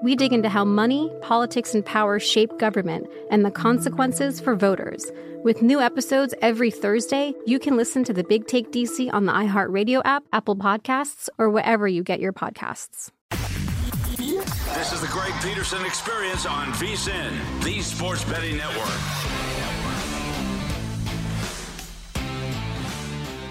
We dig into how money, politics, and power shape government and the consequences for voters. With new episodes every Thursday, you can listen to the Big Take DC on the iHeartRadio app, Apple Podcasts, or wherever you get your podcasts. This is the Greg Peterson experience on VSIN, the sports betting network.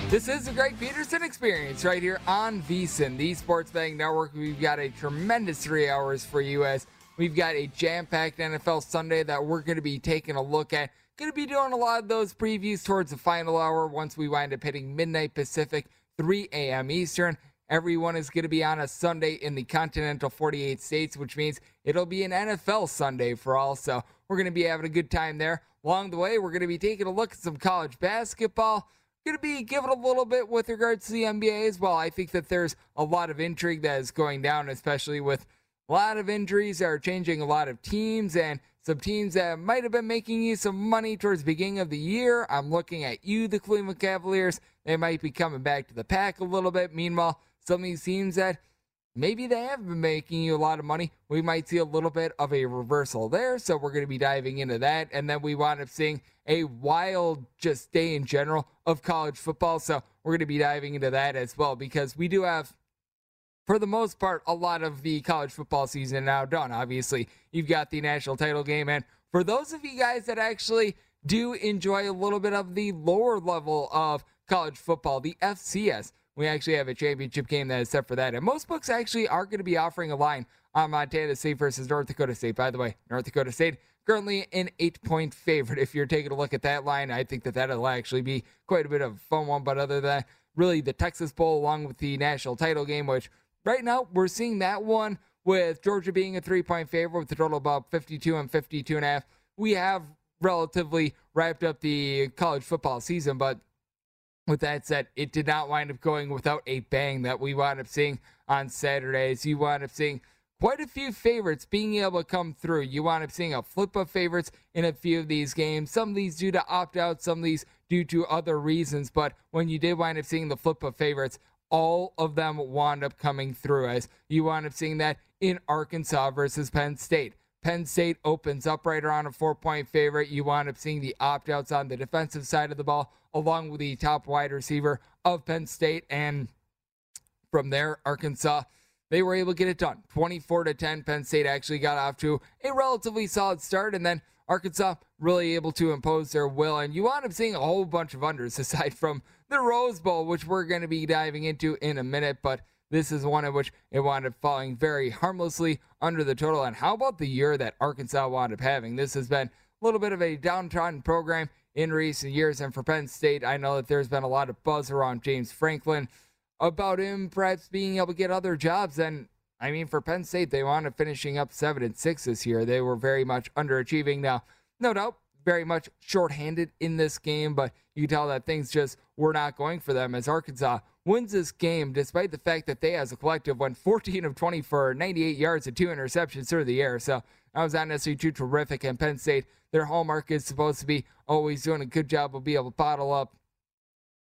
This is the Greg Peterson experience right here on VSIN, the Sports Betting Network. We've got a tremendous three hours for you as we've got a jam packed NFL Sunday that we're going to be taking a look at. Going to be doing a lot of those previews towards the final hour once we wind up hitting midnight Pacific, 3 a.m. Eastern. Everyone is going to be on a Sunday in the continental 48 states, which means it'll be an NFL Sunday for all. So we're going to be having a good time there. Along the way, we're going to be taking a look at some college basketball going to be given a little bit with regards to the NBA as well. I think that there's a lot of intrigue that is going down, especially with a lot of injuries that are changing a lot of teams and some teams that might have been making you some money towards the beginning of the year. I'm looking at you, the Cleveland Cavaliers. They might be coming back to the pack a little bit. Meanwhile, some of these teams that maybe they have been making you a lot of money. We might see a little bit of a reversal there. So we're going to be diving into that. And then we wind up seeing a wild just day in general of college football. So we're going to be diving into that as well because we do have, for the most part, a lot of the college football season now done. Obviously, you've got the national title game. And for those of you guys that actually do enjoy a little bit of the lower level of college football, the FCS, we actually have a championship game that is set for that. And most books actually are going to be offering a line on Montana State versus North Dakota State. By the way, North Dakota State currently an eight point favorite. If you're taking a look at that line, I think that that'll actually be quite a bit of a fun one. But other than that, really the Texas Bowl along with the national title game, which right now we're seeing that one with Georgia being a three point favorite with a total about 52 and 52 and a half. We have relatively wrapped up the college football season, but with that said, it did not wind up going without a bang that we wound up seeing on Saturdays. You wound up seeing quite a few favorites being able to come through. You wound up seeing a flip of favorites in a few of these games. Some of these due to opt out, some of these due to other reasons. But when you did wind up seeing the flip of favorites, all of them wound up coming through as you wound up seeing that in Arkansas versus Penn State. Penn State opens up right around a four point favorite. You wind up seeing the opt outs on the defensive side of the ball, along with the top wide receiver of Penn State. And from there, Arkansas, they were able to get it done. 24 to 10. Penn State actually got off to a relatively solid start. And then Arkansas really able to impose their will. And you wind up seeing a whole bunch of unders aside from the Rose Bowl, which we're going to be diving into in a minute. But this is one in which it wound up falling very harmlessly under the total. And how about the year that Arkansas wound up having? This has been a little bit of a downtrodden program in recent years. And for Penn State, I know that there's been a lot of buzz around James Franklin about him perhaps being able to get other jobs. And I mean, for Penn State, they up finishing up seven and six this year. They were very much underachieving. Now, no doubt, very much shorthanded in this game, but you can tell that things just were not going for them as Arkansas wins this game despite the fact that they, as a collective, went 14 of 20 for 98 yards and two interceptions through the air. So that was not necessarily too terrific. And Penn State, their hallmark is supposed to be always doing a good job of being able to bottle up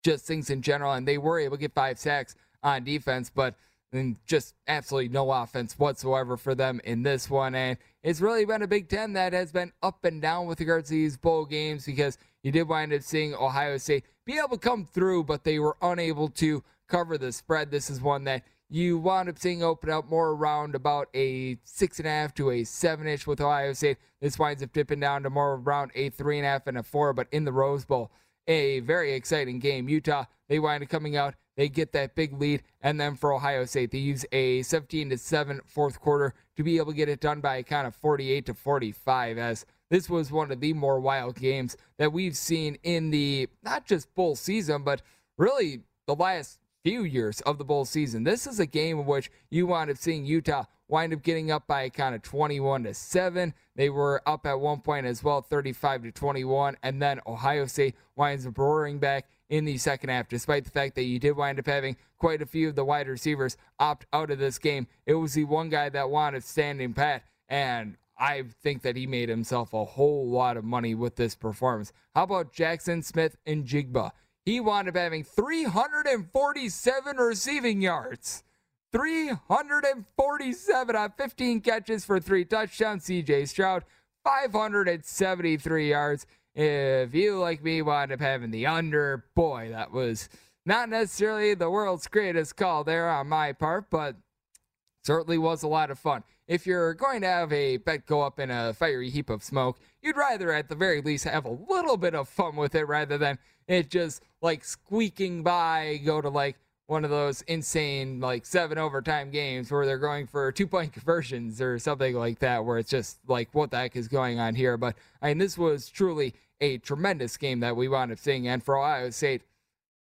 just things in general. And they were able to get five sacks on defense, but and just absolutely no offense whatsoever for them in this one. And it's really been a Big Ten that has been up and down with regards to these bowl games because you did wind up seeing Ohio State be able to come through, but they were unable to cover the spread. This is one that you wound up seeing open up more around about a six and a half to a seven ish with Ohio State. This winds up dipping down to more around a three and a half and a four, but in the Rose Bowl, a very exciting game. Utah, they wind up coming out, they get that big lead, and then for Ohio State, they use a 17 to 7 fourth quarter to be able to get it done by a count of 48 to 45 as this was one of the more wild games that we've seen in the not just bowl season, but really the last few years of the bowl season. This is a game in which you wound up seeing Utah wind up getting up by a kind of 21 to 7. They were up at one point as well, 35 to 21, and then Ohio State winds up roaring back in the second half, despite the fact that you did wind up having quite a few of the wide receivers opt out of this game. It was the one guy that wound up standing pat, and I think that he made himself a whole lot of money with this performance. How about Jackson Smith-Njigba? He wound up having 347 receiving yards. 347 on 15 catches for three touchdowns. CJ Stroud, 573 yards. If you, like me, wound up having the under, boy, that was not necessarily the world's greatest call there on my part, but certainly was a lot of fun. If you're going to have a bet go up in a fiery heap of smoke, you'd rather at the very least have a little bit of fun with it rather than it just like squeaking by, go to like one of those insane like seven overtime games where they're going for two point conversions or something like that, where it's just like what the heck is going on here. But I mean, this was truly a tremendous game that we wound up seeing, and for Ohio State.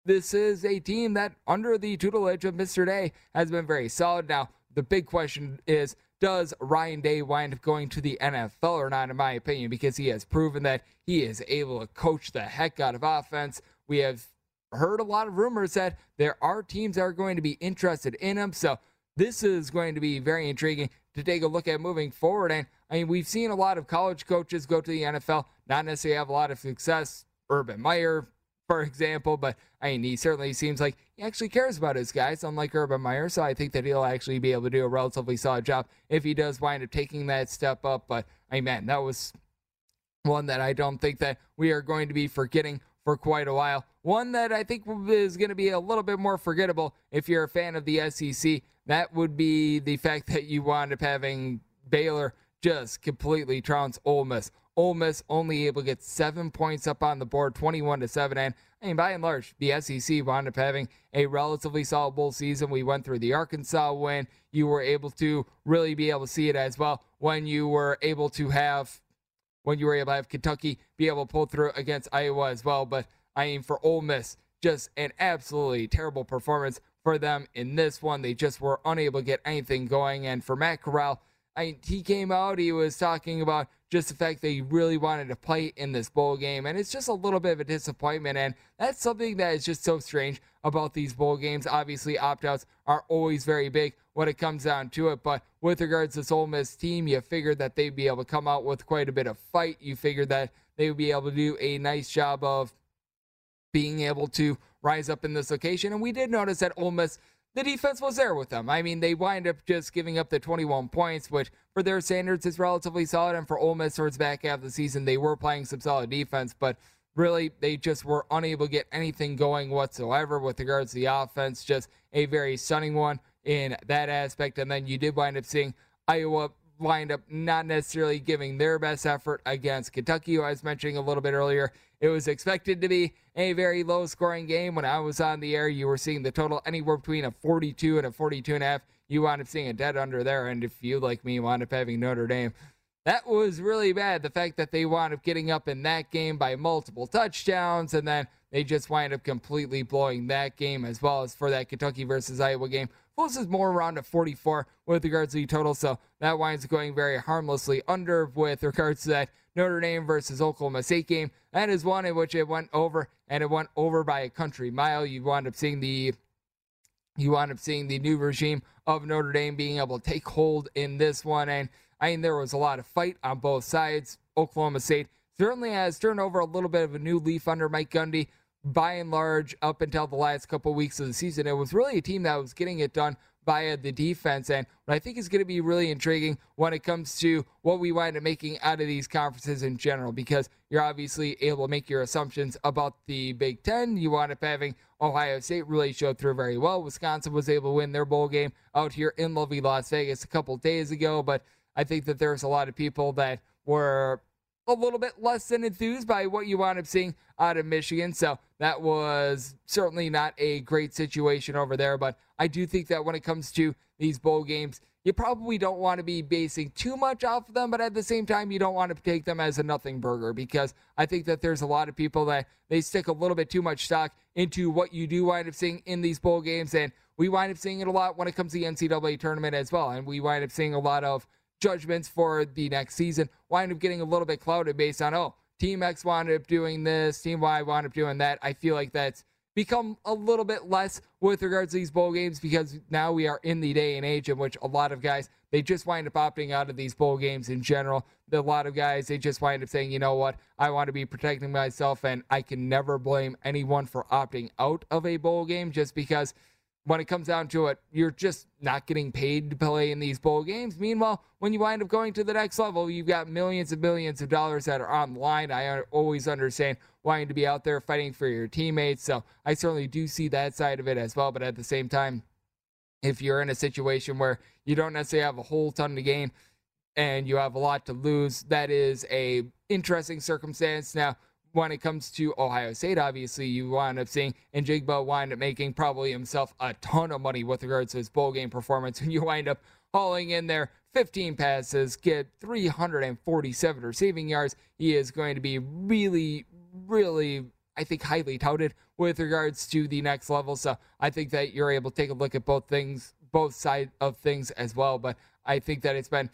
This is a team that, under the tutelage of Mr. Day, has been very solid. Now, the big question is does Ryan Day wind up going to the NFL or not, in my opinion, because he has proven that he is able to coach the heck out of offense. We have heard a lot of rumors that there are teams that are going to be interested in him. So this is going to be very intriguing to take a look at moving forward. And I mean, we've seen a lot of college coaches go to the NFL, not necessarily have a lot of success. Urban Meyer, for example, but I mean, he certainly seems like he actually cares about his guys, unlike Urban Meyer. So I think that he'll actually be able to do a relatively solid job if he does wind up taking that step up. But I mean, man, that was one that I don't think that we are going to be forgetting for quite a while. One that I think is going to be a little bit more forgettable if you're a fan of the SEC. That would be the fact that you wound up having Baylor just completely trounce Ole Miss. Ole Miss only able to get seven points up on the board, 21 to 7. And I mean, by and large, the SEC wound up having a relatively solid bowl season. We went through the Arkansas win. You were able to really be able to see it as well when you were able to have when you were able to have Kentucky be able to pull through against Iowa as well. But I mean, for Ole Miss, just an absolutely terrible performance for them in this one. They just were unable to get anything going. And for Matt Corral, I he came out, he was talking about just the fact that he really wanted to play in this bowl game. And it's just a little bit of a disappointment. And that's something that is just so strange about these bowl games. Obviously, opt outs are always very big when it comes down to it. But with regards to this Ole Miss team, you figured that they'd be able to come out with quite a bit of fight. You figured that they would be able to do a nice job of being able to rise up in this location. And we did notice that Ole Miss the defense was there with them. I mean, they wind up just giving up the 21 points, which for their standards is relatively solid. And for Ole Miss towards back half of the season, they were playing some solid defense, but really they just were unable to get anything going whatsoever with regards to the offense. Just a very stunning one in that aspect. And then you did wind up seeing Iowa wind up not necessarily giving their best effort against Kentucky, who I was mentioning a little bit earlier. It was expected to be a very low scoring game. When I was on the air, you were seeing the total anywhere between a 42 and a 42 and a half. You wound up seeing a dead under there. And if you, like me, wound up having Notre Dame, that was really bad. The fact that they wound up getting up in that game by multiple touchdowns and then they just wind up completely blowing that game as well as for that Kentucky versus Iowa game. Closest more around a 44 with regards to the total, so that winds up going very harmlessly under with regards to that Notre Dame versus Oklahoma State game. That is one in which it went over and it went over by a country mile. You wound up seeing the you wound up seeing the new regime of Notre Dame being able to take hold in this one. And I mean, there was a lot of fight on both sides. Oklahoma State certainly has turned over a little bit of a new leaf under Mike Gundy. By and large, up until the last couple weeks of the season, it was really a team that was getting it done via the defense. And what I think is going to be really intriguing when it comes to what we wind up making out of these conferences in general, because you're obviously able to make your assumptions about the Big Ten. You wind up having Ohio State really showed through very well. Wisconsin was able to win their bowl game out here in lovely Las Vegas a couple days ago, but I think that there's a lot of people that were a little bit less than enthused by what you wound up seeing out of Michigan. So that was certainly not a great situation over there. But I do think that when it comes to these bowl games, you probably don't want to be basing too much off of them, but at the same time, you don't want to take them as a nothing burger because I think that there's a lot of people that they stick a little bit too much stock into what you do wind up seeing in these bowl games. And we wind up seeing it a lot when it comes to the NCAA tournament as well. And we wind up seeing a lot of judgments for the next season wind up getting a little bit clouded based on, oh, Team X wound up doing this, Team Y wound up doing that. I feel like that's become a little bit less with regards to these bowl games because now we are in the day and age in which a lot of guys they just wind up opting out of these bowl games in general. A lot of guys they just wind up saying, you know what, I want to be protecting myself, and I can never blame anyone for opting out of a bowl game just because when it comes down to it, you're just not getting paid to play in these bowl games. Meanwhile, when you wind up going to the next level, you've got millions and millions of dollars that are on the line. I always understand wanting to be out there fighting for your teammates. So I certainly do see that side of it as well. But at the same time, if you're in a situation where you don't necessarily have a whole ton to gain and you have a lot to lose, that is a interesting circumstance. Now, when it comes to Ohio State, obviously, you wind up seeing Njigba wind up making probably himself a ton of money with regards to his bowl game performance. And you wind up hauling in there 15 passes, get 347 receiving yards. He is going to be really, really, I think, highly touted with regards to the next level. So I think that you're able to take a look at both things, both side of things as well. But I think that it's been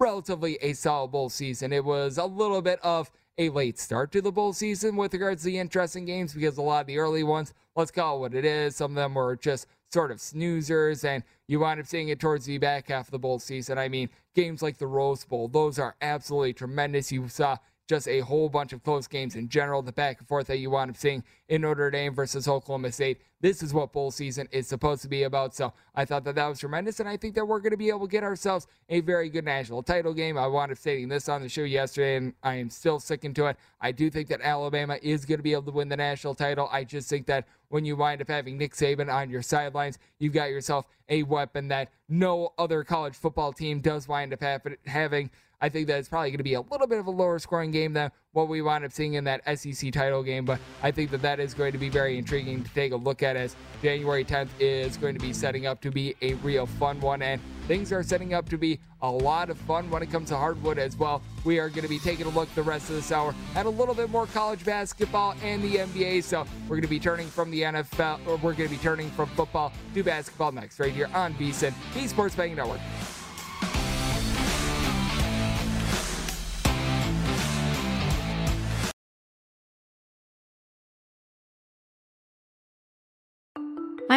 relatively a solid bowl season. It was a little bit of a late start to the bowl season with regards to the interesting games because a lot of the early ones, let's call it what it is, some of them were just sort of snoozers, and you wind up seeing it towards the back half of the bowl season. I mean, games like the Rose Bowl, those are absolutely tremendous. You saw just a whole bunch of close games in general, the back and forth that you wind up seeing in Notre Dame versus Oklahoma State. This is what bowl season is supposed to be about. So I thought that that was tremendous, and I think that we're going to be able to get ourselves a very good national title game. I wound up stating this on the show yesterday, and I am still sticking to it. I do think that Alabama is going to be able to win the national title. I just think that when you wind up having Nick Saban on your sidelines, you've got yourself a weapon that no other college football team does wind up having. I think that it's probably going to be a little bit of a lower scoring game than what we wound up seeing in that SEC title game, but I think that that is going to be very intriguing to take a look at as January 10th is going to be setting up to be a real fun one, and things are setting up to be a lot of fun when it comes to hardwood as well. We are going to be taking a look the rest of this hour at a little bit more college basketball and the NBA, so we're going to be turning from the NFL, or we're going to be turning from football to basketball next, right here on VSIN, the Sports Betting Network.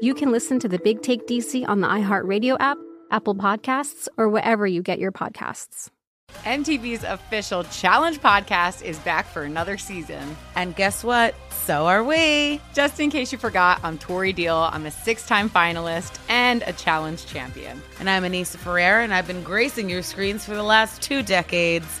you can listen to the Big Take DC on the iHeartRadio app Apple Podcasts, or wherever you get your podcasts. MTV's official Challenge podcast is back for another season. And guess what? So are we. Just in case you forgot, I'm Tori Deal. I'm a six time finalist and a challenge champion. And I'm Anissa Ferreira, and I've been gracing your screens for the last two decades.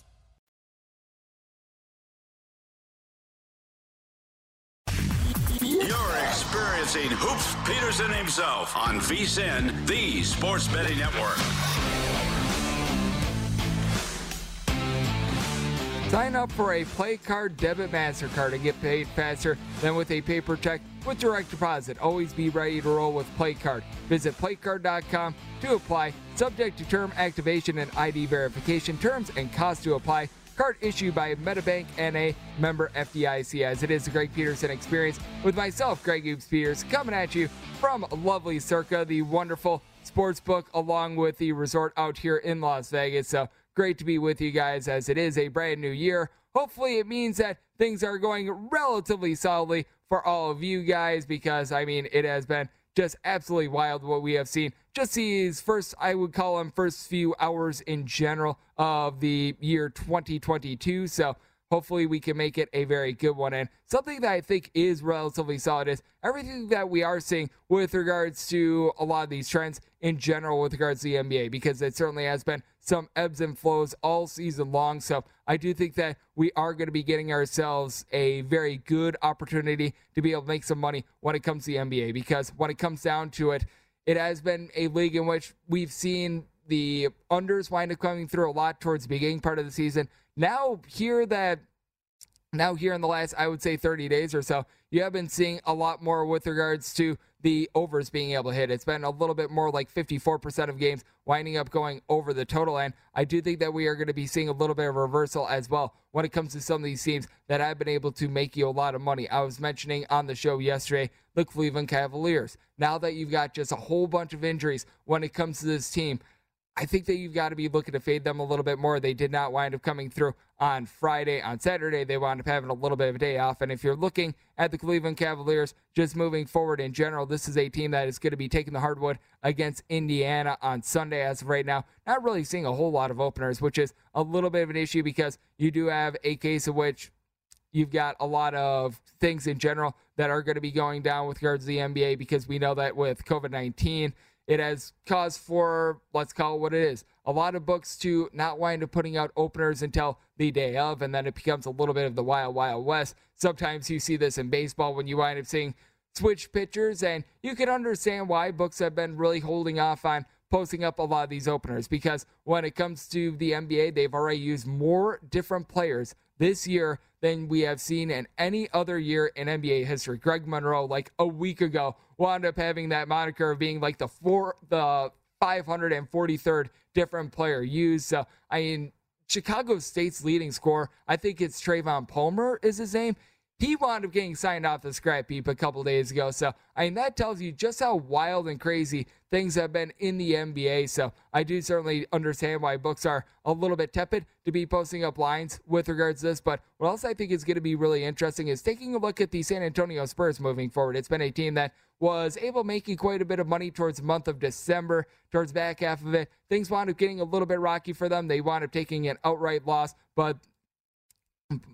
Experiencing Hoops Peterson himself on VSIN, the Sports Betting Network. Sign up for a PlayCard debit MasterCard and get paid faster than with a paper check with direct deposit. Always be ready to roll with PlayCard. Visit playcard.com to apply. Subject to term activation and ID verification. Terms and cost to apply. Card issued by MetaBank NA, member FDIC, as it is the Greg Peterson experience with myself, Greg Hoops Peters, coming at you from lovely Circa, the wonderful sports book, along with the resort out here in Las Vegas. So great to be with you guys as it is a brand new year. Hopefully, it means that things are going relatively solidly for all of you guys because, I mean, it has been just absolutely wild what we have seen. Just these first, I would call them first few hours in general of the year 2022. So hopefully we can make it a very good one. And something that I think is relatively solid is everything that we are seeing with regards to a lot of these trends in general with regards to the NBA, because it certainly has been some ebbs and flows all season long. So I do think that we are going to be getting ourselves a very good opportunity to be able to make some money when it comes to the NBA, because when it comes down to it, it has been a league in which we've seen the unders wind up coming through a lot towards the beginning part of the season. Now, here that now here in the last, I would say 30 days or so, you have been seeing a lot more with regards to the overs being able to hit. It's been a little bit more like 54% of games winding up going over the total. And I do think that we are going to be seeing a little bit of reversal as well when it comes to some of these teams that have been able to make you a lot of money. I was mentioning on the show yesterday the Cleveland Cavaliers. Now that you've got just a whole bunch of injuries when it comes to this team, I think that you've got to be looking to fade them a little bit more. They did not wind up coming through on Friday. On Saturday, they wound up having a little bit of a day off. And if you're looking at the Cleveland Cavaliers just moving forward in general, this is a team that is going to be taking the hardwood against Indiana on Sunday as of right now. Not really seeing a whole lot of openers, which is a little bit of an issue because you do have a case of which you've got a lot of things in general that are going to be going down with regards to the NBA because we know that with COVID 19, it has caused for, let's call it what it is, a lot of books to not wind up putting out openers until the day of, and then it becomes a little bit of the wild, wild west. Sometimes you see this in baseball when you wind up seeing switch pitchers, and you can understand why books have been really holding off on posting up a lot of these openers because when it comes to the NBA, they've already used more different players this year than we have seen in any other year in NBA history. Greg Monroe, like a week ago, wound up having that moniker of being like the four, the 543rd different player used. So, I mean, Chicago State's leading scorer, I think it's Trayvon Palmer is his name. He wound up getting signed off the scrap heap a couple days ago. So, I mean, that tells you just how wild and crazy things have been in the NBA. So, I do certainly understand why books are a little bit tepid to be posting up lines with regards to this. But what else I think is going to be really interesting is taking a look at the San Antonio Spurs moving forward. It's been a team that was able make quite a bit of money towards the month of December, towards back half of it. Things wound up getting a little bit rocky for them. They wound up taking an outright loss, but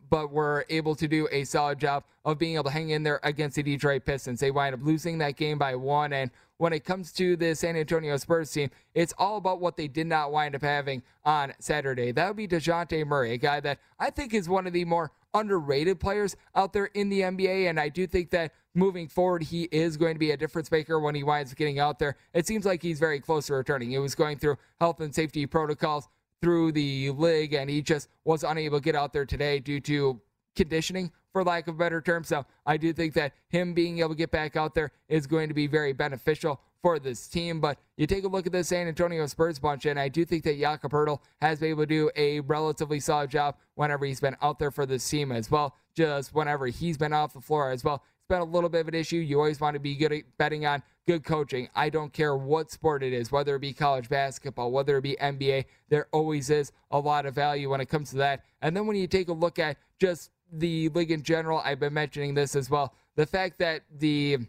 but were able to do a solid job of being able to hang in there against the Detroit Pistons. They wind up losing that game by one. And when it comes to the San Antonio Spurs team, it's all about what they did not wind up having on Saturday. That would be DeJounte Murray, a guy that I think is one of the more underrated players out there in the NBA. And I do think that moving forward, he is going to be a difference maker when he winds up getting out there. It seems like he's very close to returning. He was going through health and safety protocols through the league, and he just was unable to get out there today due to conditioning, for lack of a better term. So I do think that him being able to get back out there is going to be very beneficial for this team. But you take a look at the San Antonio Spurs bunch, and I do think that Jakob Poeltl has been able to do a relatively solid job whenever he's been out there for this team as well. Just whenever he's been off the floor as well. It's been a little bit of an issue. You always want to be good at betting on good coaching. I don't care what sport it is, whether it be college basketball, whether it be NBA, there always is a lot of value when it comes to that. And then when you take a look at just the league in general, I've been mentioning this as well. The fact that the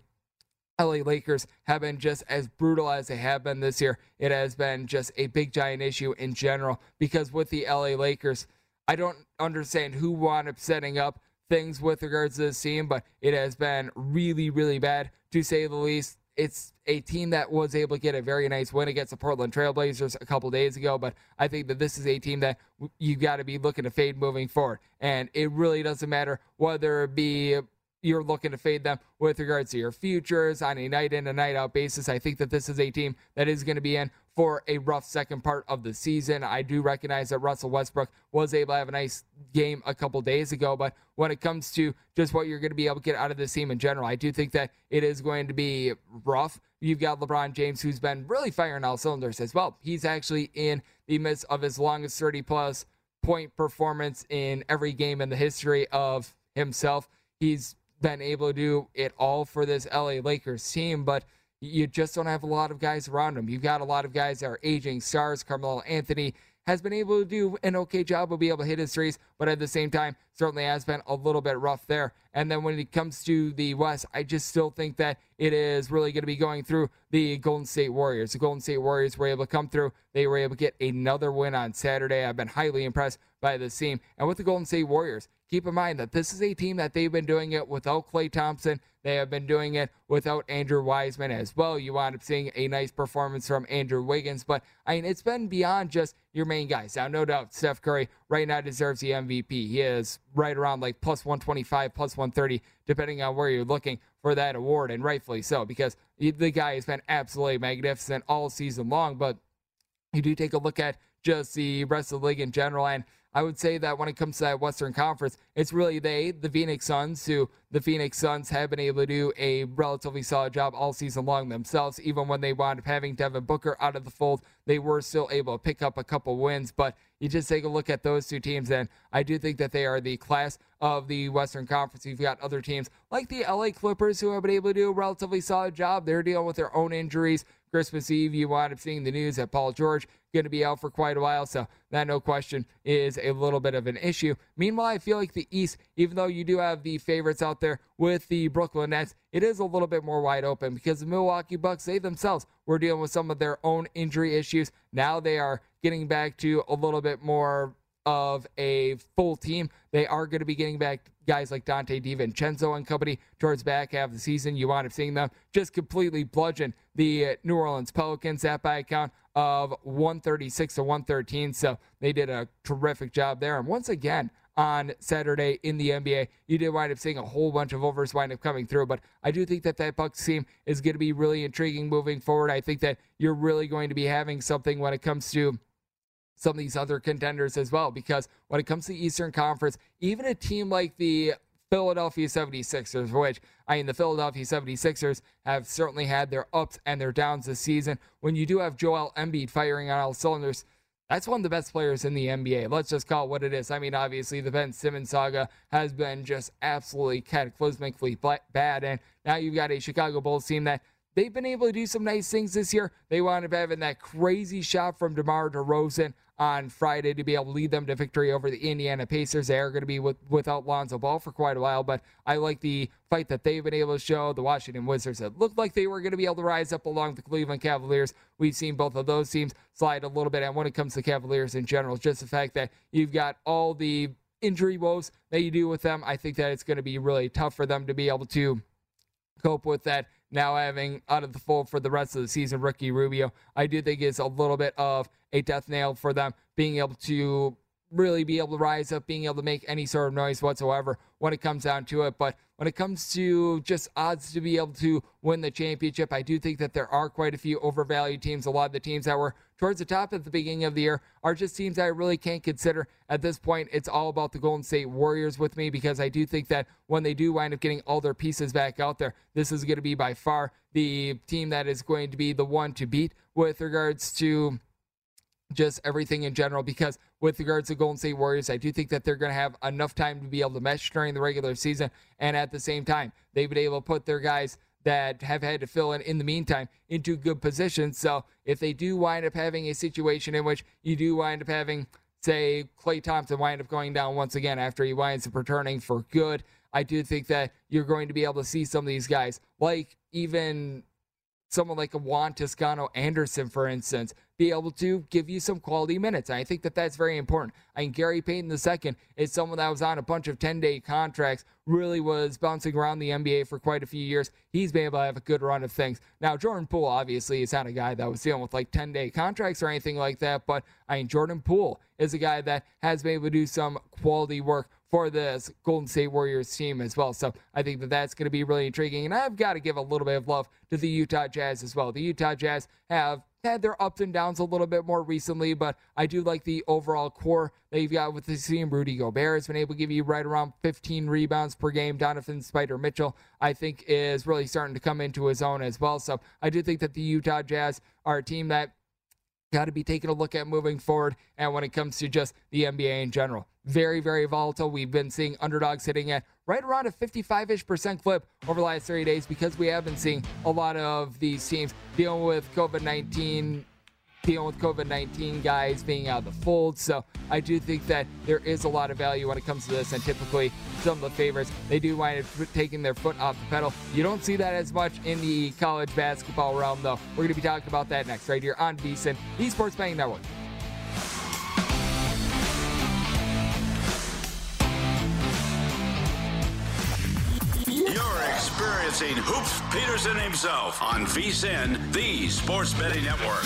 LA Lakers have been just as brutal as they have been this year. It has been just a big giant issue in general because with the LA Lakers, I don't understand who wound up setting up things with regards to this team, but it has been really, really bad to say the least. It's a team that was able to get a very nice win against the Portland Trailblazers a couple days ago, but I think that this is a team that you've got to be looking to fade moving forward. And it really doesn't matter whether it be you're looking to fade them with regards to your futures on a night in and night out basis. I think that this is a team that is going to be in for a rough second part of the season. I do recognize that Russell Westbrook was able to have a nice game a couple days ago, but when it comes to just what you're going to be able to get out of this team in general, I do think that it is going to be rough. You've got LeBron James, who's been really firing all cylinders as well. He's actually in the midst of his longest 30 plus point performance in every game in the history of himself. He's been able to do it all for this LA Lakers team, but you just don't have a lot of guys around him. You've got a lot of guys that are aging stars. Carmelo Anthony has been able to do an okay job of being able to hit his threes, but at the same time, certainly has been a little bit rough there. And then when it comes to the West, I just still think that it is really going to be going through the Golden State Warriors. The Golden State Warriors were able to come through. They were able to get another win on Saturday. I've been highly impressed by this team. And with the Golden State Warriors, keep in mind that this is a team that they've been doing it without Klay Thompson. They have been doing it without Andrew Wiseman as well. You wind up seeing a nice performance from Andrew Wiggins, but I mean, it's been beyond just your main guys. Now, no doubt, Steph Curry right now deserves the MVP. He is right around like plus 125, plus 130, depending on where you're looking for that award, and rightfully so, because the guy has been absolutely magnificent all season long. But you do take a look at just the rest of the league in general, and I would say that when it comes to that Western Conference, it's really they, the Phoenix Suns, who the Phoenix Suns have been able to do a relatively solid job all season long themselves. Even when they wound up having Devin Booker out of the fold, they were still able to pick up a couple wins. But you just take a look at those two teams, and I do think that they are the class of the Western Conference. You've got other teams like the LA Clippers who have been able to do a relatively solid job. They're dealing with their own injuries. Christmas Eve, you wind up seeing the news that Paul George going to be out for quite a while, so that no question is a little bit of an issue. Meanwhile, I feel like the East, even though you do have the favorites out there with the Brooklyn Nets, it is a little bit more wide open because the Milwaukee Bucks, they themselves were dealing with some of their own injury issues. Now they are getting back to a little bit more of a full team. They are going to be getting back guys like Donte DiVincenzo and company towards back half of the season. You wind up seeing them just completely bludgeon the New Orleans Pelicans, that by account of 136 to 113. So they did a terrific job there. And once again, on Saturday in the NBA. You did wind up seeing a whole bunch of overs wind up coming through, but I do think that that Bucks team is going to be really intriguing moving forward. I think that you're really going to be having something when it comes to some of these other contenders as well, because when it comes to the Eastern Conference, even a team like the Philadelphia 76ers, which I mean, the Philadelphia 76ers have certainly had their ups and their downs this season. When you do have Joel Embiid firing on all cylinders, that's one of the best players in the NBA. Let's just call it what it is. I mean, obviously, the Ben Simmons saga has been just absolutely cataclysmically bad. And now you've got a Chicago Bulls team that they've been able to do some nice things this year. They wound up having that crazy shot from DeMar DeRozan on Friday to be able to lead them to victory over the Indiana Pacers. They are going to be with, without Lonzo Ball for quite a while, but I like the fight that they've been able to show. The Washington Wizards that looked like they were going to be able to rise up along the Cleveland Cavaliers. We've seen both of those teams slide a little bit. And when it comes to Cavaliers in general, just the fact that you've got all the injury woes that you do with them, I think that it's going to be really tough for them to be able to cope with that now having out of the fold for the rest of the season Ricky Rubio. I do think it's a little bit of a death nail for them being able to really be able to rise up, being able to make any sort of noise whatsoever when it comes down to it. But when it comes to just odds to be able to win the championship, I do think that there are quite a few overvalued teams. A lot of the teams that were towards the top at the beginning of the year are just teams I really can't consider. At this point, it's all about the Golden State Warriors with me because I do think that when they do wind up getting all their pieces back out there, this is going to be by far the team that is going to be the one to beat with regards to just everything in general because with regards to Golden State Warriors, I do think that they're going to have enough time to be able to mesh during the regular season. And at the same time, they've been able to put their guys that have had to fill in in the meantime into good positions. So if they do wind up having a situation in which you do wind up having, say, Klay Thompson wind up going down once again after he winds up returning for good, I do think that you're going to be able to see some of these guys, like even someone like a Juan Toscano Anderson, for instance, be able to give you some quality minutes. And I think that that's very important. I mean, Gary Payton II is someone that was on a bunch of 10 day contracts, really was bouncing around the NBA for quite a few years. He's been able to have a good run of things. Now, Jordan Poole, obviously, is not a guy that was dealing with like 10 day contracts or anything like that, but I mean, Jordan Poole is a guy that has been able to do some quality work for this Golden State Warriors team as well. So I think that that's going to be really intriguing. And I've got to give a little bit of love to the Utah Jazz as well. The Utah Jazz have had their ups and downs a little bit more recently, but I do like the overall core that you've got with the team. Rudy Gobert has been able to give you right around 15 rebounds per game. Donovan Spider Mitchell, I think, is really starting to come into his own as well. So I do think that the Utah Jazz are a team that got to be taking a look at moving forward and when it comes to just the NBA in general. Very, very volatile. We've been seeing underdogs hitting at right around a 55 ish percent clip over the last 30 days because we have been seeing a lot of these teams dealing with COVID 19 dealing with COVID 19 guys being out of the fold. So I do think that there is a lot of value when it comes to this. And typically, some of the favorites, they do wind up taking their foot off the pedal. You don't see that as much in the college basketball realm, though. We're going to be talking about that next, right here on VSIN, the Sports Betting Network. Experiencing Hoops Peterson himself on VSIN, the Sports Betting Network.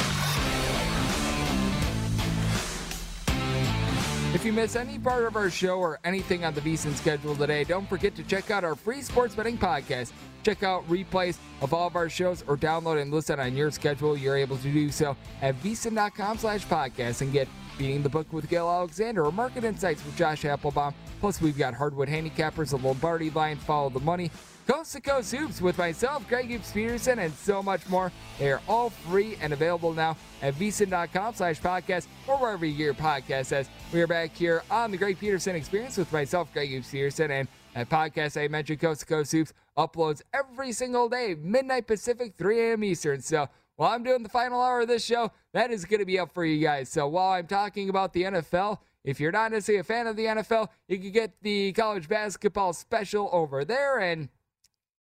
If you miss any part of our show or anything on the VSIN schedule today, don't forget to check out our free sports betting podcast. Check out replays of all of our shows or download and listen on your schedule. You're able to do so at vsin.com slash podcast and get Beating the Book with Gill Alexander or Market Insights with Josh Appelbaum. Plus, we've got Hardwood Handicappers, the Lombardi line, Follow the Money, Coast to Coast Hoops with myself, Greg Hoops Peterson, and so much more. They are all free and available now at vsin.com slash podcast or wherever you get your podcast says. We are back here on the Greg Peterson Experience with myself, Greg Hoops Peterson, and that podcast I mentioned, Coast to Coast Hoops, uploads every single day, midnight Pacific, 3 a.m. Eastern. So while I'm doing the final hour of this show, that is going to be up for you guys. So while I'm talking about the NFL, if you're not necessarily a fan of the NFL, you can get the college basketball special over there. And,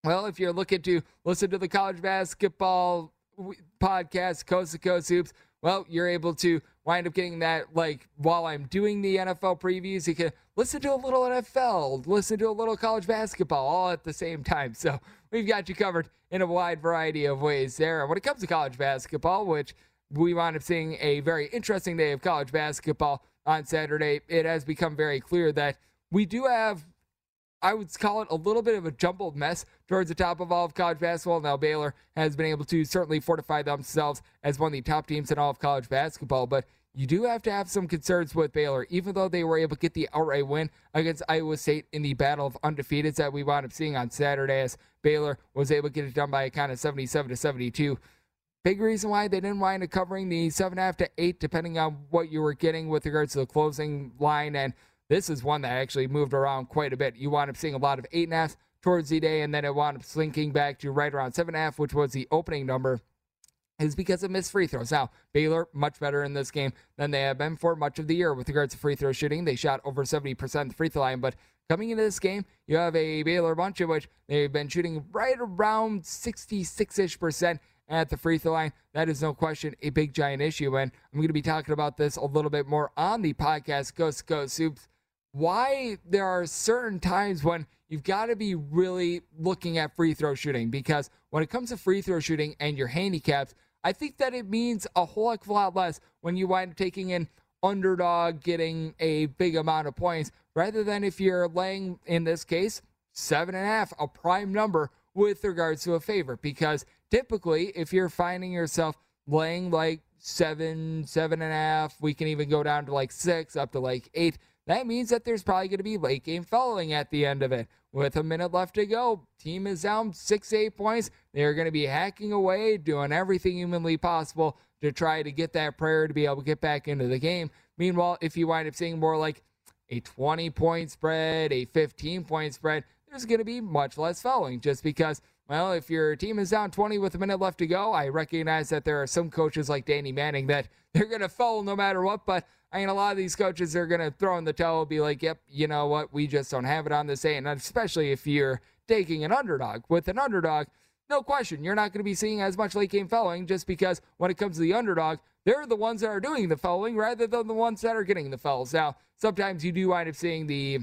well, if you're looking to listen to the college basketball podcast, Coast to Coast Hoops, well, you're able to wind up getting that like while I'm doing the NFL previews, you can listen to a little NFL, listen to a little college basketball all at the same time. So we've got you covered in a wide variety of ways there. And when it comes to college basketball, which we wound up seeing a very interesting day of college basketball on Saturday, it has become very clear that we do have I would call it a little bit of a jumbled mess towards the top of all of college basketball. Now, Baylor has been able to certainly fortify themselves as one of the top teams in all of college basketball, but you do have to have some concerns with Baylor, even though they were able to get the outright win against Iowa State in the battle of undefeateds that we wound up seeing on Saturday as Baylor was able to get it done by a count of 77 to 72. Big reason why they didn't wind up covering the 7.5 to 8, depending on what you were getting with regards to the closing line. And this is one that actually moved around quite a bit. You wound up seeing a lot of 8.5 towards the day, and then it wound up slinking back to right around 7.5, which was the opening number is because of missed free throws. Now, Baylor much better in this game than they have been for much of the year with regards to free throw shooting. They shot over 70% the free throw line, but coming into this game, you have a Baylor bunch of which they've been shooting right around 66-ish percent at the free throw line. That is no question a big giant issue, and I'm going to be talking about this a little bit more on the podcast Ghost Coast Hoops. Why there are certain times when you've got to be really looking at free throw shooting because when it comes to free throw shooting and your handicaps, I think that it means a whole heck of a lot less when you wind up taking in underdog getting a big amount of points rather than if you're laying, in this case, seven and a half, a prime number with regards to a favorite. Because typically, if you're finding yourself laying like seven, seven and a half, we can even go down to like six, up to like eight. That means that there's probably going to be late game following at the end of it. With a minute left to go, team is down six, eight points. They're going to be hacking away, doing everything humanly possible to try to get that prayer to be able to get back into the game. Meanwhile, if you wind up seeing more like a 20 point spread, a 15 point spread, there's going to be much less fouling just because Well, if your team is down 20 with a minute left to go, I recognize that there are some coaches like Danny Manning that they're going to foul no matter what. But I mean, a lot of these coaches are going to throw in the towel, and be like, yep, you know what? We just don't have it on this day. And especially if you're taking an underdog. With an underdog, no question, you're not going to be seeing as much late game fouling just because when it comes to the underdog, they're the ones that are doing the fouling rather than the ones that are getting the fouls. Now, sometimes you do wind up seeing the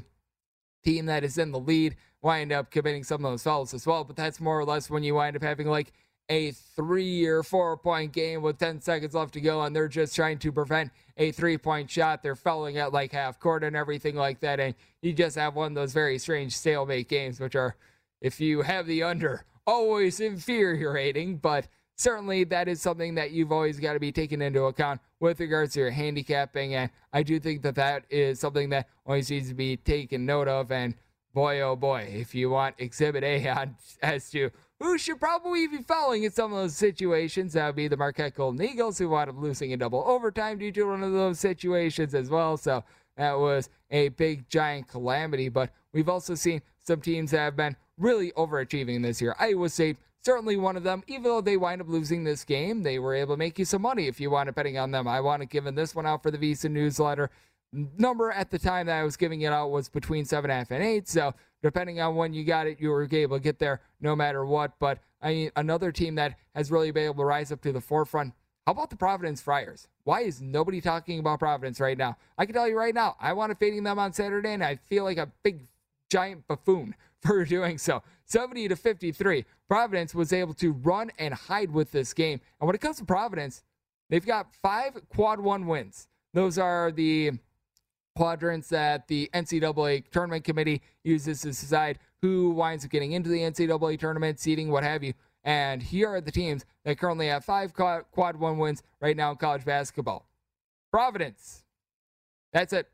team that is in the lead wind up committing some of those fouls as well, but that's more or less when you wind up having like a three or four point game with 10 seconds left to go and they're just trying to prevent a three point shot. They're fouling at like half court and everything like that. And you just have one of those very strange stalemate games, which are, if you have the under, always infuriating. But certainly that is something that you've always got to be taken into account with regards to your handicapping. And I do think that that is something that always needs to be taken note of. And boy, oh boy, if you want Exhibit A on as to who should probably be fouling in some of those situations. That would be the Marquette Golden Eagles, who wound up losing in double overtime due to one of those situations as well. So that was a big, giant calamity. But we've also seen some teams that have been really overachieving this year. Iowa State, certainly one of them. Even though they wind up losing this game, they were able to make you some money if you want to betting on them. I want to give this one out for the VSIN newsletter number at the time that I was giving it out was between seven and a half and eight. So depending on when you got it, you were able to get there no matter what. But I mean, another team that has really been able to rise up to the forefront. How about the Providence Friars? Why is nobody talking about Providence right now? I can tell you right now, I wanted fading them on Saturday, and I feel like a big giant buffoon for doing so. 70 to 53. Providence was able to run and hide with this game. And when it comes to Providence, they've got five quad one wins. Those are the quadrants that the NCAA tournament committee uses to decide who winds up getting into the NCAA tournament, seeding, what have you. And here are the teams that currently have five quad one wins right now in college basketball. Providence. That's it.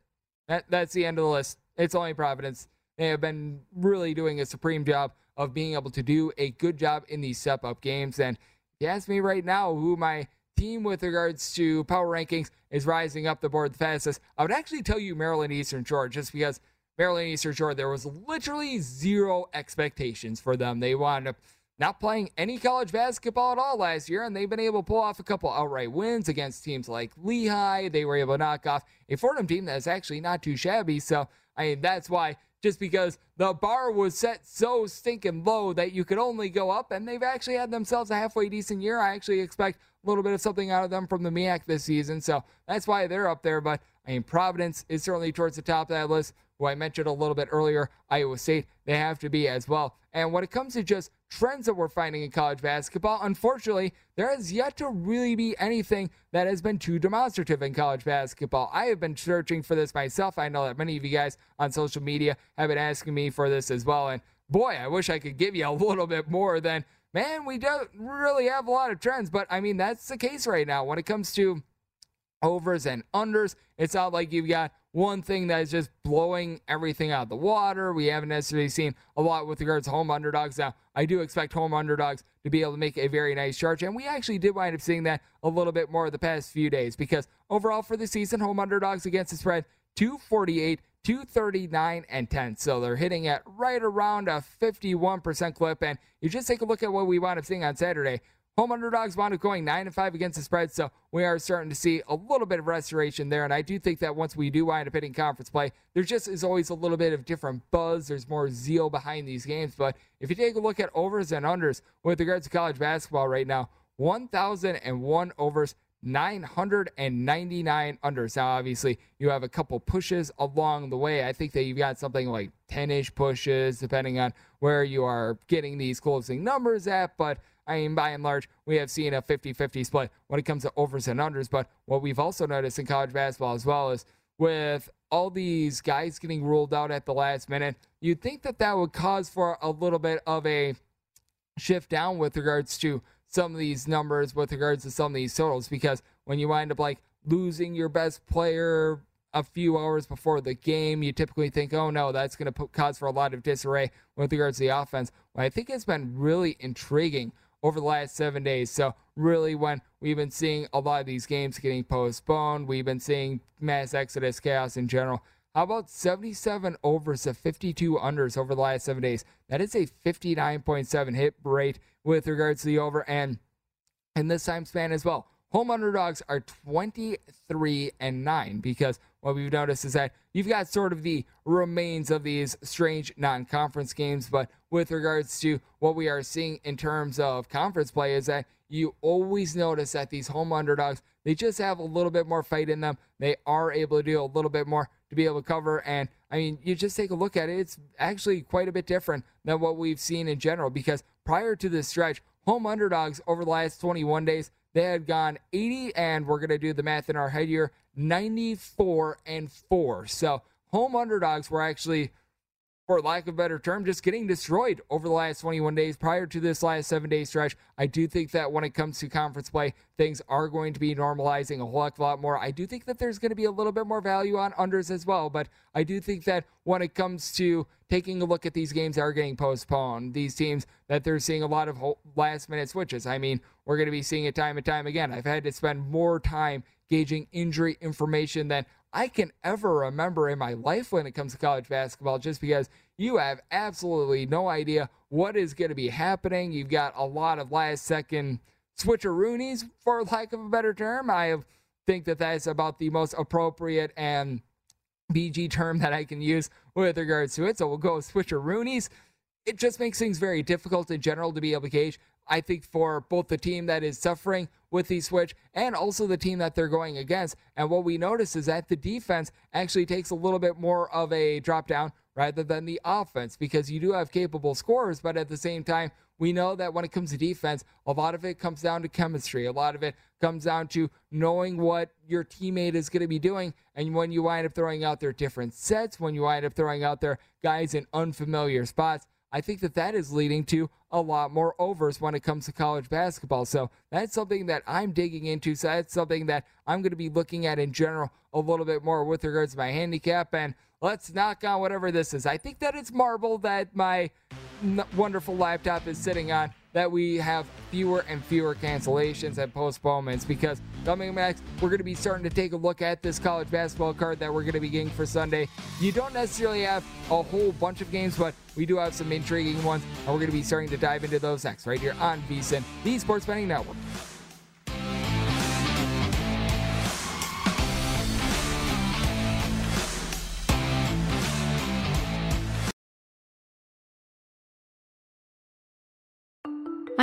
That, that's the end of the list. It's only Providence. They have been really doing a supreme job of being able to do a good job in these step up games. And you ask me right now who my team with regards to power rankings is rising up the board the fastest. I would actually tell you Maryland Eastern Shore just because Maryland Eastern Shore, there was literally zero expectations for them. They wound up not playing any college basketball at all last year, and they've been able to pull off a couple outright wins against teams like Lehigh. They were able to knock off a Fordham team that's actually not too shabby. So, I mean, that's why just because the bar was set so stinking low that you could only go up, and they've actually had themselves a halfway decent year. I actually expect a little bit of something out of them from the MEAC this season, so that's why they're up there. But I mean, Providence is certainly towards the top of that list. Who I mentioned a little bit earlier, Iowa State, they have to be as well. And when it comes to just trends that we're finding in college basketball, unfortunately, there has yet to really be anything that has been too demonstrative in college basketball. I have been searching for this myself. I know that many of you guys on social media have been asking me for this as well. And boy, I wish I could give you a little bit more than, man, we don't really have a lot of trends. But I mean, that's the case right now when it comes to overs and unders. It's not like you've got one thing that is just blowing everything out of the water. We haven't necessarily seen a lot with regards to home underdogs. Now, I do expect home underdogs to be able to make a very nice charge, and we actually did wind up seeing that a little bit more the past few days because overall for the season, home underdogs against the spread 248, 239, and 10. So they're hitting at right around a 51% clip. And you just take a look at what we wound up seeing on Saturday. Home underdogs wound up going 9 and 5 against the spread, so we are starting to see a little bit of restoration there. And I do think that once we do wind up hitting conference play, there just is always a little bit of different buzz. There's more zeal behind these games. But if you take a look at overs and unders with regards to college basketball right now, 1,001 overs, 999 unders. Now, obviously, you have a couple pushes along the way. I think that you've got something like 10 ish pushes, depending on where you are getting these closing numbers at. But I mean, by and large, we have seen a 50 50 split when it comes to overs and unders. But what we've also noticed in college basketball as well is with all these guys getting ruled out at the last minute, you'd think that that would cause for a little bit of a shift down with regards to some of these numbers, with regards to some of these totals, because when you wind up like losing your best player a few hours before the game, you typically think, oh no, that's going to cause for a lot of disarray with regards to the offense. Well, I think it's been really intriguing over the last seven days. So, really, when we've been seeing a lot of these games getting postponed, we've been seeing mass exodus chaos in general. How about 77 overs to 52 unders over the last seven days? That is a 59.7 hit rate with regards to the over and in this time span as well. Home underdogs are 23 and 9 because what we've noticed is that you've got sort of the remains of these strange non conference games. But with regards to what we are seeing in terms of conference play, is that you always notice that these home underdogs, they just have a little bit more fight in them. They are able to do a little bit more to be able to cover. And I mean, you just take a look at it, it's actually quite a bit different than what we've seen in general because prior to this stretch, home underdogs over the last 21 days, they had gone 80, and we're going to do the math in our head here 94 and 4. So home underdogs were actually for lack of a better term, just getting destroyed over the last 21 days prior to this last seven day stretch. I do think that when it comes to conference play, things are going to be normalizing a whole heck of a lot more. I do think that there's going to be a little bit more value on unders as well, but I do think that when it comes to taking a look at these games that are getting postponed, these teams that they're seeing a lot of last minute switches. I mean, we're going to be seeing it time and time again. I've had to spend more time gauging injury information than I can ever remember in my life when it comes to college basketball, just because you have absolutely no idea what is going to be happening. You've got a lot of last second switcheroonies, for lack of a better term. I think that that's about the most appropriate and PG term that I can use with regards to it. So we'll go with switcheroonies. It just makes things very difficult in general to be able to gauge. I think for both the team that is suffering with the switch and also the team that they're going against. And what we notice is that the defense actually takes a little bit more of a drop down rather than the offense because you do have capable scorers, but at the same time, we know that when it comes to defense, a lot of it comes down to chemistry. A lot of it comes down to knowing what your teammate is going to be doing. And when you wind up throwing out their different sets, when you wind up throwing out their guys in unfamiliar spots, I think that that is leading to a lot more overs when it comes to college basketball. So that's something that I'm digging into. So that's something that I'm going to be looking at in general a little bit more with regards to my handicap. And let's knock on whatever this is. I think that it's marble that my wonderful laptop is sitting on that we have fewer and fewer cancellations and postponements because coming next, we're going to be starting to take a look at this college basketball card that we're going to be getting for Sunday. You don't necessarily have a whole bunch of games, but we do have some intriguing ones, and we're going to be starting to dive into those next right here on VSIN, the Sports Betting Network.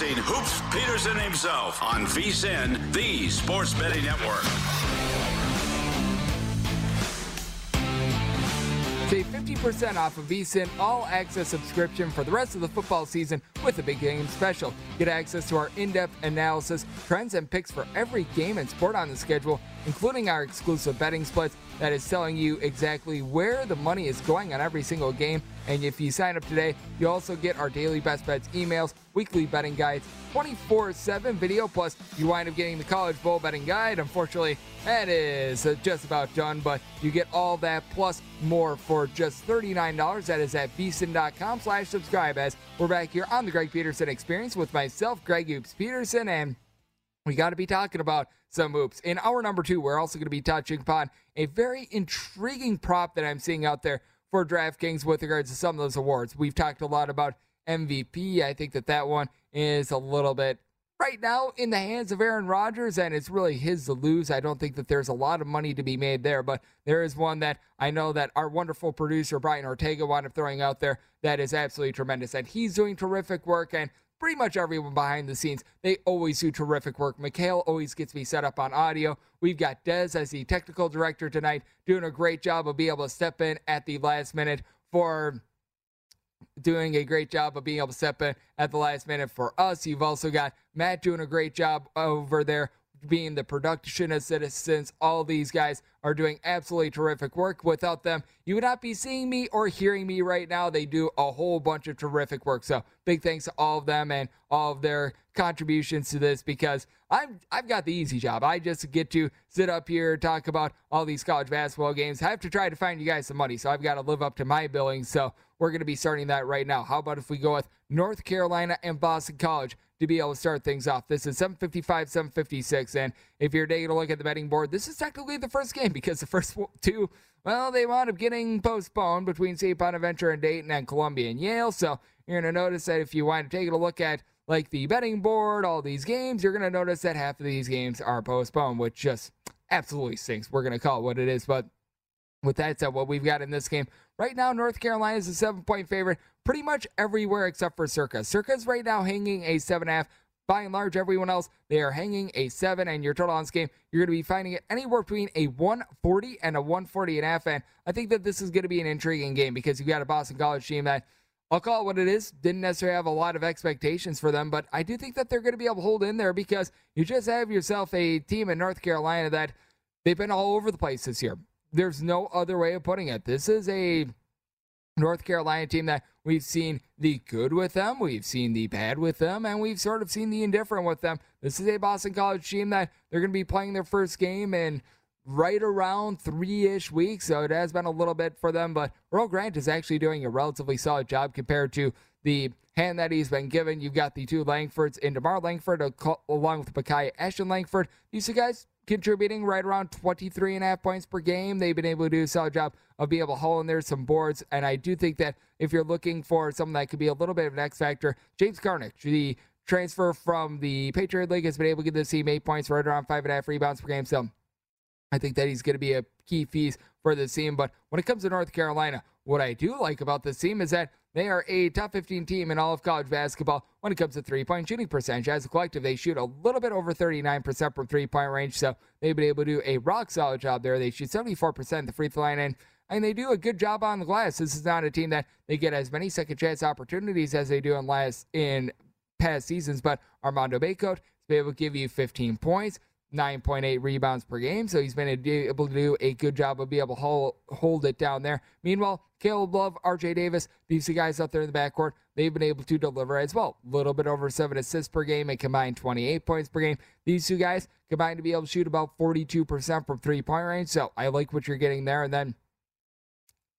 Hoops Peterson himself on VSIN, the Sports Betting Network. Save 50% off of VSIN all access subscription for the rest of the football season with a big game special. Get access to our in depth analysis, trends, and picks for every game and sport on the schedule, including our exclusive betting splits that is telling you exactly where the money is going on every single game. And if you sign up today, you also get our daily best bets emails, weekly betting guides, 24 7 video, plus you wind up getting the College Bowl betting guide. Unfortunately, that is just about done, but you get all that plus more for just $39. That is at vsin.com slash subscribe as we're back here on the Greg Peterson Experience with myself, Greg Hoops Peterson, and we got to be talking about some oops. In our number two, we're also going to be touching upon a very intriguing prop that I'm seeing out there for DraftKings with regards to some of those awards. We've talked a lot about MVP. I think that that one is a little bit right now in the hands of Aaron Rodgers, and it's really his to lose. I don't think that there's a lot of money to be made there, but there is one that I know that our wonderful producer Brian Ortega wound up throwing out there that is absolutely tremendous, and he's doing terrific work. And pretty much everyone behind the scenes, they always do terrific work. Mikhail always gets me set up on audio. We've got Dez as the technical director tonight, doing a great job of being able to step in at the last minute for doing a great job of being able to step in at the last minute for us. You've also got Matt doing a great job over there being the production assistants. All these guys are doing absolutely terrific work. Without them, you would not be seeing me or hearing me right now. They do a whole bunch of terrific work. So big thanks to all of them and all of their contributions to this because I'm I've got the easy job. I just get to sit up here talk about all these college basketball games. I have to try to find you guys some money, so I've got to live up to my billing. So we're going to be starting that right now. How about if we go with North Carolina and Boston College? To be able to start things off. This is 755, 756. And if you're taking a look at the betting board, this is technically the first game because the first two, well, they wound up getting postponed between St. Bonaventure and Dayton and Columbia and Yale. So you're going to notice that if you wind up taking a look at like the betting board, all these games, you're going to notice that half of these games are postponed, which just absolutely stinks. We're going to call it what it is. But with that said, what we've got in this game right now, North Carolina is a seven point favorite pretty much everywhere except for Circa. Circa's right now hanging a seven and a half. By and large, everyone else, they are hanging a seven, and your total on this game, you're going to be finding it anywhere between a 140 and a 140 and a half. And I think that this is going to be an intriguing game because you've got a Boston College team that I'll call it what it is. Didn't necessarily have a lot of expectations for them, but I do think that they're going to be able to hold in there because you just have yourself a team in North Carolina that they've been all over the place this year. There's no other way of putting it. This is a North Carolina team that we've seen the good with them, we've seen the bad with them, and we've sort of seen the indifferent with them. This is a Boston College team that they're going to be playing their first game in right around three ish weeks, so it has been a little bit for them. But Earl Grant is actually doing a relatively solid job compared to the hand that he's been given. You've got the two Langfords in DeMarr Langford along with Makai Ashton Langford. These two guys contributing right around 23 and a half points per game. They've been able to do a solid job of being able to haul in there some boards. And I do think that if you're looking for something that could be a little bit of an X factor, James Karnik, the transfer from the Patriot League, has been able to give this team eight points, right around five and a half rebounds per game. So I think that he's going to be a key piece for the team. But when it comes to North Carolina, what I do like about this team is that they are a top 15 team in all of college basketball when it comes to three point shooting percentage. As a collective, they shoot a little bit over 39% from three point range, so they've been able to do a rock solid job there. They shoot 74% the free throw line, and, and they do a good job on the glass. This is not a team that they get as many second chance opportunities as they do in last in past seasons, but Armando Bacot is able to give you 15 points. 9.8 rebounds per game, so he's been able to do a good job of being able to hold, it down there. Meanwhile, Caleb Love, RJ Davis, these two guys out there in the backcourt, they've been able to deliver as well. A little bit over seven assists per game and combined 28 points per game. These two guys combined to be able to shoot about 42% from three point range, so I like what you're getting there. And then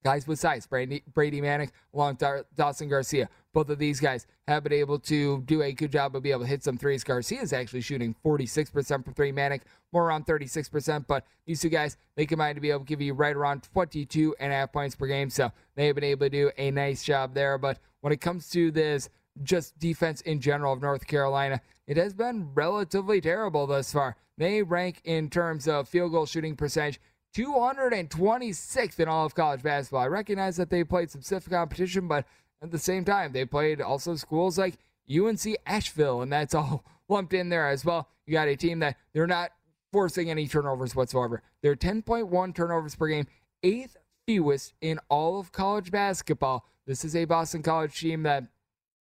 guys with size, Brady, Brady Manek along Dawson Garcia. Both of these guys have been able to do a good job of being able to hit some threes. Garcia is actually shooting 46% from three. Manek more around 36%, but these two guys, they combine to be able to give you right around 22 and a half points per game. So they've been able to do a nice job there. But when it comes to this just defense in general of North Carolina, it has been relatively terrible thus far. They rank in terms of field goal shooting percentage 226th in all of college basketball. I recognize that they played some stiff competition, but at the same time, they played also schools like UNC Asheville, and that's all lumped in there as well. You got a team that they're not forcing any turnovers whatsoever. They're 10.1 turnovers per game, eighth fewest in all of college basketball. This is a Boston College team that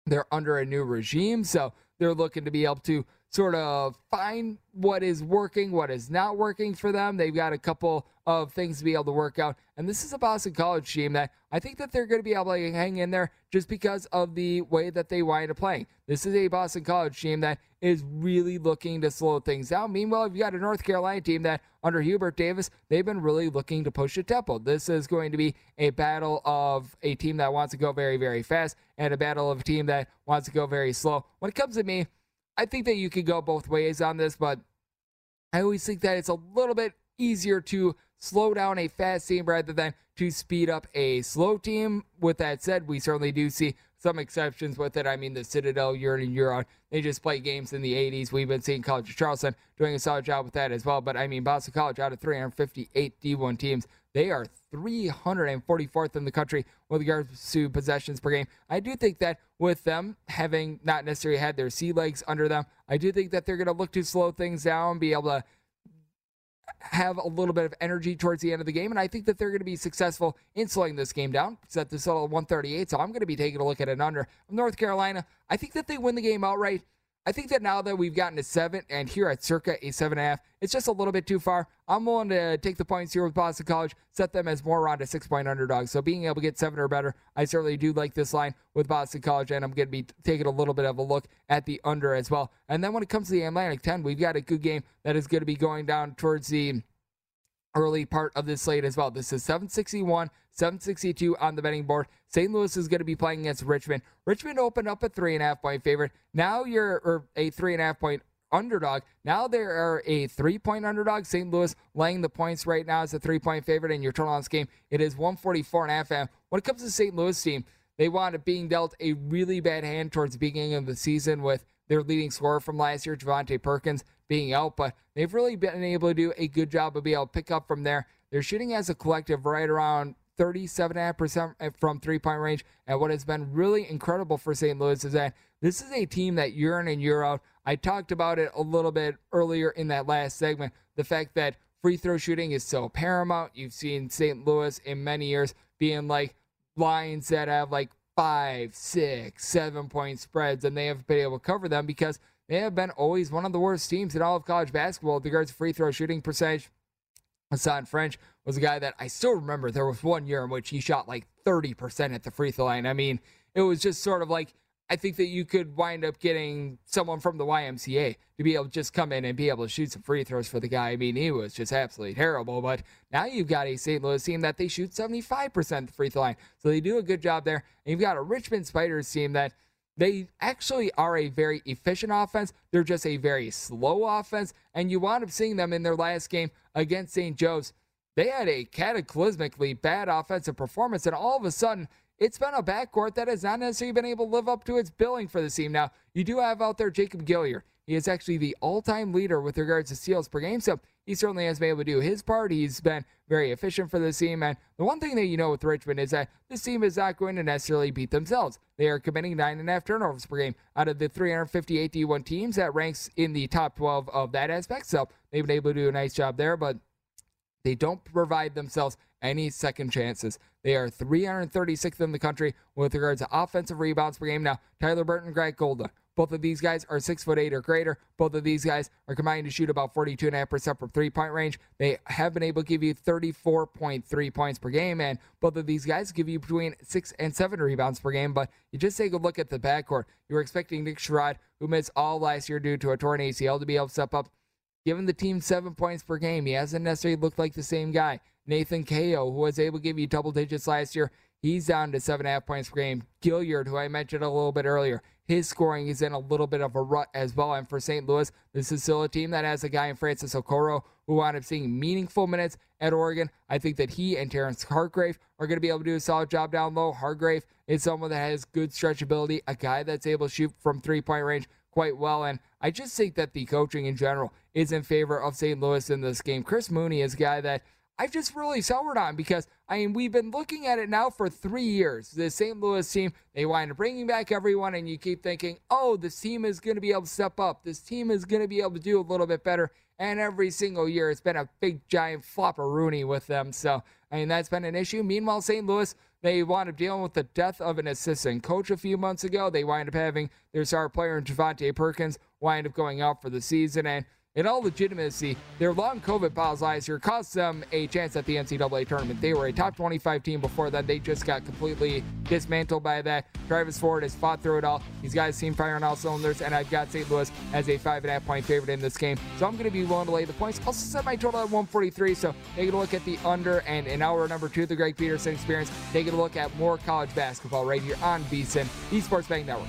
they're under a new regime, so they're looking to be able to sort of find what is working, what is not working for them. They've got a couple of things to be able to work out. And this is a Boston College team that I think that they're going to be able to hang in there just because of the way that they wind up playing. This is a Boston College team that is really looking to slow things down. Meanwhile, you've got a North Carolina team that under Hubert Davis, they've been really looking to push the tempo. This is going to be a battle of a team that wants to go very, very fast and a battle of a team that wants to go very slow. When it comes to me, I think that you could go both ways on this, but I always think that it's a little bit easier to slow down a fast team rather than to speed up a slow team. With that said, we certainly do see some exceptions with it. I mean, the Citadel year in and year out, they just play games in the 80s. We've been seeing College of Charleston doing a solid job with that as well. But I mean, Boston College out of 358 D1 teams, they are 344th in the country with regards to possessions per game. I do think that with them having not necessarily had their sea legs under them, I do think that they're going to look to slow things down, be able to have a little bit of energy towards the end of the game, and I think that they're going to be successful in slowing this game down. Set this total 138, so I'm going to be taking a look at an under. North Carolina, I think that they win the game outright. I think that now that we've gotten to seven, and here at circa a seven and a half, it's just a little bit too far. I'm willing to take the points here with Boston College, set them as more around a six point underdog. So being able to get seven or better, I certainly do like this line with Boston College, and I'm going to be taking a little bit of a look at the under as well. And then when it comes to the Atlantic 10, we've got a good game that is going to be going down towards the early part of this slate as well. This is 761, 762 on the betting board. St. Louis is going to be playing against Richmond. Richmond opened up a three and a half point favorite. Now you're or a three and a half point underdog. Now they are a three point underdog. St. Louis laying the points right now as a three point favorite in your turn on this game. It is 144 and a half. And when it comes to St. Louis team, they wound up being dealt a really bad hand towards the beginning of the season with their leading scorer from last year, Javonte Perkins, being out, but they've really been able to do a good job of being able to pick up from there. They're shooting as a collective right around 37.5% eh, from three point range. And what has been really incredible for St. Louis is that this is a team that year in and year out, I talked about it a little bit earlier in that last segment. The fact that free throw shooting is so paramount. You've seen St. Louis in many years being like lines that have like five, six, seven point spreads, and they have been able to cover them because they have been always one of the worst teams in all of college basketball with regards to free throw shooting percentage. Hassan French was a guy that I still remember there was one year in which he shot like 30% at the free throw line. I mean, it was just sort of like I think that you could wind up getting someone from the YMCA to be able to just come in and be able to shoot some free throws for the guy. I mean, he was just absolutely terrible. But now you've got a St. Louis team that they shoot 75% the free throw line. So they do a good job there. And you've got a Richmond Spiders team that they actually are a very efficient offense. They're just a very slow offense. And you wound up seeing them in their last game against St. Joe's. They had a cataclysmically bad offensive performance. And all of a sudden, it's been a backcourt that has not necessarily been able to live up to its billing for the team. Now, you do have out there Jacob Gilyard. He is actually the all time leader with regards to steals per game. So he certainly has been able to do his part. He's been very efficient for the team. And the one thing that you know with Richmond is that this team is not going to necessarily beat themselves. They are committing nine and a half turnovers per game out of the 358 D1 teams that ranks in the top 12 of that aspect. So they've been able to do a nice job there. But they don't provide themselves any second chances. They are 336th in the country with regards to offensive rebounds per game. Now, Tyler Burton, Greg Golden, both of these guys are six foot eight or greater. Both of these guys are combined to shoot about 42.5% from three point range. They have been able to give you 34.3 points per game, and both of these guys give you between six and seven rebounds per game. But you just take a look at the backcourt. You were expecting Nick Sherrod, who missed all last year due to a torn ACL, to be able to step up. Given the team seven points per game, he hasn't necessarily looked like the same guy. Nathan Cayo, who was able to give you double digits last year, he's down to seven and a half points per game. Gilyard, who I mentioned a little bit earlier, his scoring is in a little bit of a rut as well. And for St. Louis, this is still a team that has a guy in Francis Okoro who wound up seeing meaningful minutes at Oregon. I think that he and Terrence Hargrove are going to be able to do a solid job down low. Hargrove is someone that has good stretchability, a guy that's able to shoot from three point range quite well. And I just think that the coaching in general is in favor of St. Louis in this game. Chris Mooney is a guy that I've just really soured on because I mean we've been looking at it now for three years. The St. Louis team they wind up bringing back everyone, and you keep thinking, oh, this team is going to be able to step up. This team is going to be able to do a little bit better. And every single year, it's been a big giant flopperoonie with them. So I mean that's been an issue. Meanwhile, St. Louis they wound up dealing with the death of an assistant coach a few months ago. They wind up having their star player Javonte Perkins wind up going out for the season and in all legitimacy, their long COVID pause last year cost them a chance at the NCAA tournament. They were a top 25 team before that. They just got completely dismantled by that. Travis Ford has fought through it all. These guys seem firing all cylinders, and I've got St. Louis as a five and a half point favorite in this game. So I'm going to be willing to lay the points. Also set my total at 143. So taking a look at the under and in hour number two, the Greg Peterson experience. Taking a look at more college basketball right here on VSIN, the Sports Betting Network.